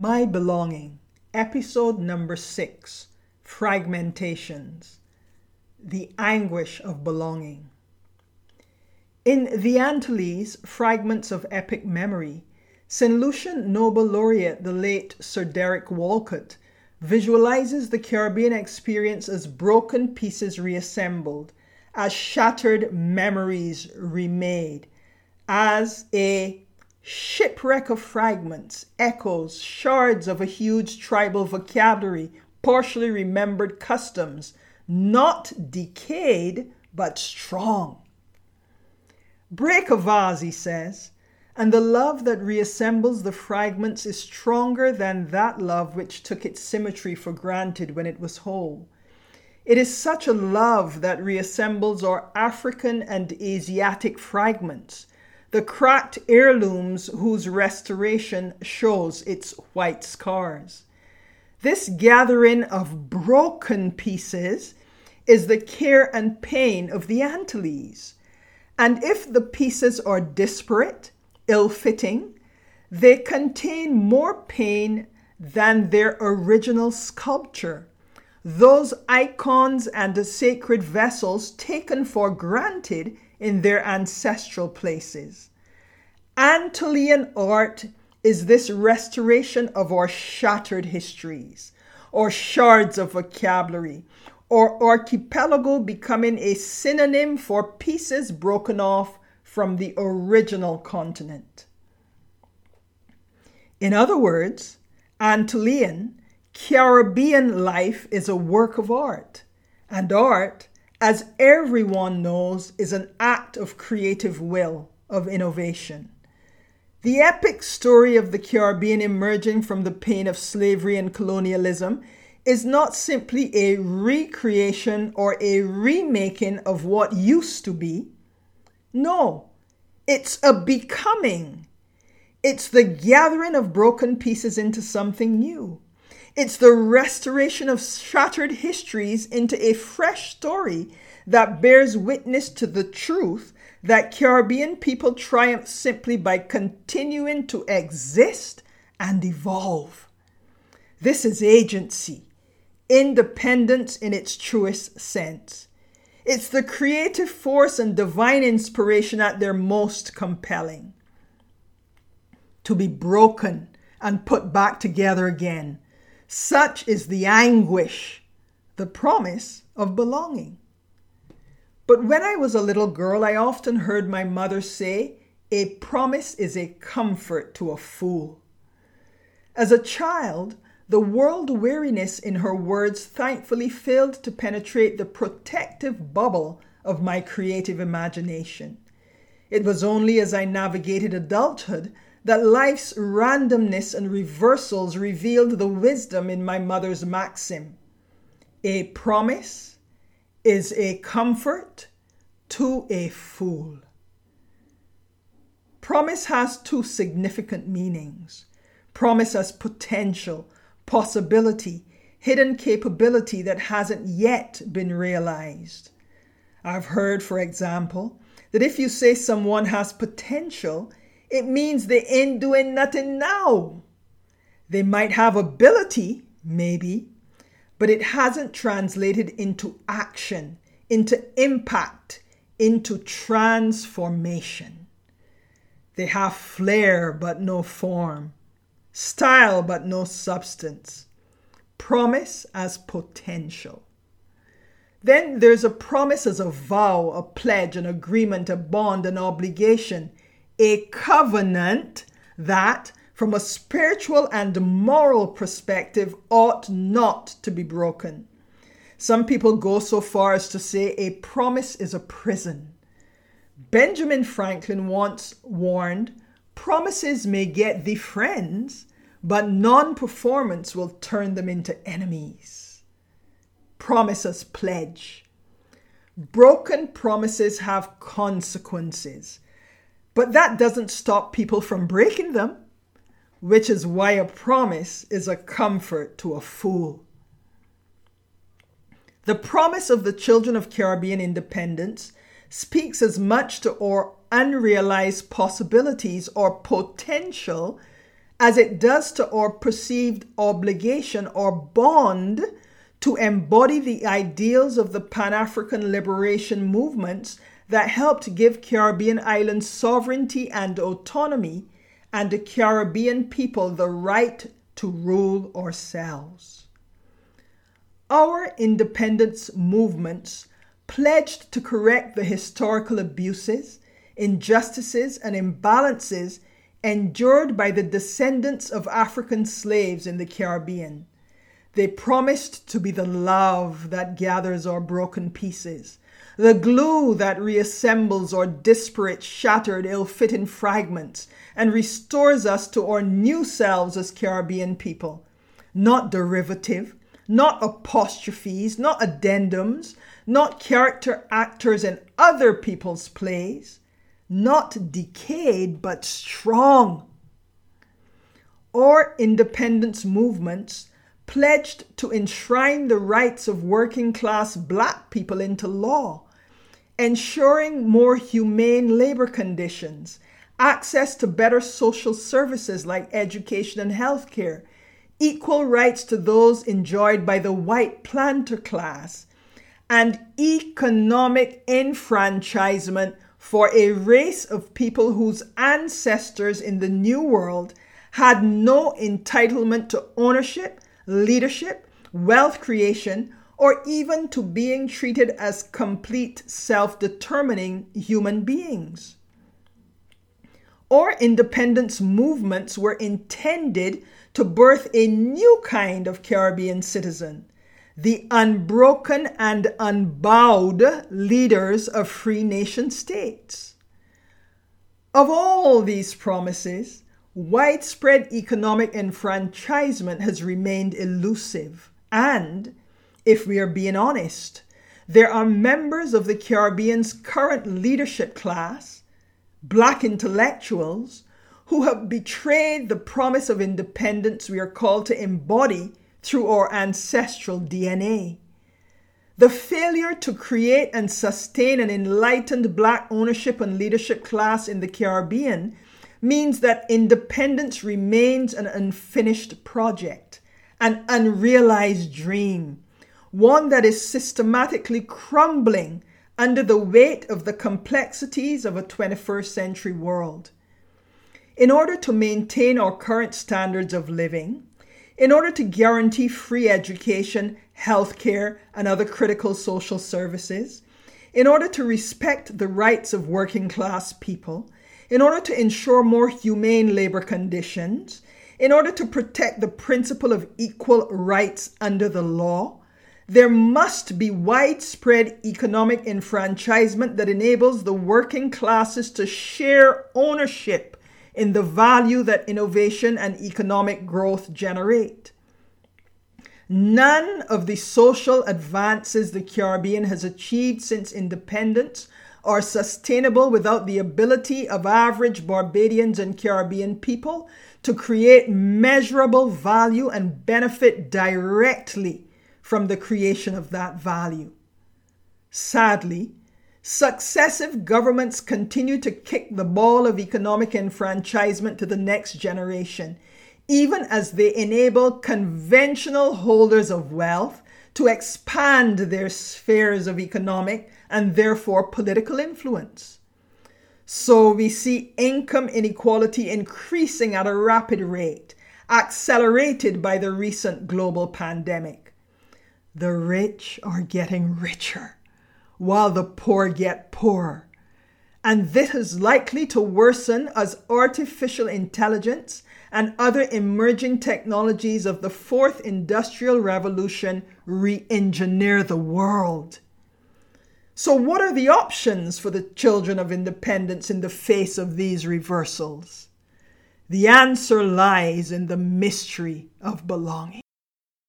My Belonging, episode number six Fragmentations The Anguish of Belonging. In The Antilles Fragments of Epic Memory, St. Lucian Nobel Laureate, the late Sir Derek Walcott, visualizes the Caribbean experience as broken pieces reassembled, as shattered memories remade, as a shipwreck of fragments, echoes, shards of a huge tribal vocabulary, partially remembered customs, not decayed, but strong. Break a vase, he says, and the love that reassembles the fragments is stronger than that love which took its symmetry for granted when it was whole. It is such a love that reassembles our African and Asiatic fragments the cracked heirlooms whose restoration shows its white scars. This gathering of broken pieces is the care and pain of the Antilles. And if the pieces are disparate, ill fitting, they contain more pain than their original sculpture. Those icons and the sacred vessels taken for granted in their ancestral places. Antillean art is this restoration of our shattered histories, or shards of vocabulary, or archipelago becoming a synonym for pieces broken off from the original continent. In other words, Antillean, Caribbean life is a work of art, and art as everyone knows, is an act of creative will, of innovation. The epic story of the Caribbean emerging from the pain of slavery and colonialism is not simply a recreation or a remaking of what used to be. No, it's a becoming. It's the gathering of broken pieces into something new. It's the restoration of shattered histories into a fresh story that bears witness to the truth that Caribbean people triumph simply by continuing to exist and evolve. This is agency, independence in its truest sense. It's the creative force and divine inspiration at their most compelling. To be broken and put back together again such is the anguish, the promise of belonging. But when I was a little girl, I often heard my mother say, A promise is a comfort to a fool. As a child, the world weariness in her words thankfully failed to penetrate the protective bubble of my creative imagination. It was only as I navigated adulthood that life's randomness and reversals revealed the wisdom in my mother's maxim a promise is a comfort to a fool. Promise has two significant meanings promise as potential, possibility, hidden capability that hasn't yet been realized. I've heard, for example, that if you say someone has potential, it means they ain't doing nothing now. They might have ability, maybe, but it hasn't translated into action, into impact, into transformation. They have flair but no form, style but no substance, promise as potential. Then there's a promise as a vow, a pledge, an agreement, a bond, an obligation a covenant that, from a spiritual and moral perspective, ought not to be broken. Some people go so far as to say a promise is a prison. Benjamin Franklin once warned promises may get thee friends, but non performance will turn them into enemies. Promises pledge. Broken promises have consequences. But that doesn't stop people from breaking them, which is why a promise is a comfort to a fool. The promise of the children of Caribbean independence speaks as much to our unrealized possibilities or potential as it does to our perceived obligation or bond to embody the ideals of the Pan African liberation movements that helped give Caribbean islands sovereignty and autonomy, and the Caribbean people the right to rule ourselves. Our independence movements pledged to correct the historical abuses, injustices, and imbalances endured by the descendants of African slaves in the Caribbean. They promised to be the love that gathers our broken pieces, the glue that reassembles our disparate, shattered, ill fitting fragments and restores us to our new selves as Caribbean people. Not derivative, not apostrophes, not addendums, not character actors in other people's plays, not decayed but strong. Or independence movements pledged to enshrine the rights of working class black people into law, ensuring more humane labor conditions, access to better social services like education and health care, equal rights to those enjoyed by the white planter class, and economic enfranchisement for a race of people whose ancestors in the New World had no entitlement to ownership, leadership, wealth creation, or even to being treated as complete self determining human beings. Or independence movements were intended to birth a new kind of Caribbean citizen the unbroken and unbowed leaders of free nation states. Of all these promises, widespread economic enfranchisement has remained elusive. And, if we are being honest, there are members of the Caribbean's current leadership class, black intellectuals, who have betrayed the promise of independence we are called to embody through our ancestral DNA. The failure to create and sustain an enlightened black ownership and leadership class in the Caribbean means that independence remains an unfinished project, an unrealized dream, one that is systematically crumbling under the weight of the complexities of a 21st century world. In order to maintain our current standards of living, in order to guarantee free education, health care, and other critical social services, in order to respect the rights of working class people, in order to ensure more humane labor conditions, in order to protect the principle of equal rights under the law, there must be widespread economic enfranchisement that enables the working classes to share ownership in the value that innovation and economic growth generate. None of the social advances the Caribbean has achieved since independence are sustainable without the ability of average Barbadians and Caribbean people to create measurable value and benefit directly from the creation of that value. Sadly, Successive governments continue to kick the ball of economic enfranchisement to the next generation, even as they enable conventional holders of wealth to expand their spheres of economic and therefore political influence. So we see income inequality increasing at a rapid rate, accelerated by the recent global pandemic. The rich are getting richer while the poor get poorer. And this is likely to worsen as artificial intelligence and other emerging technologies of the fourth industrial revolution re engineer the world. So, what are the options for the children of independence in the face of these reversals? The answer lies in the mystery of belonging.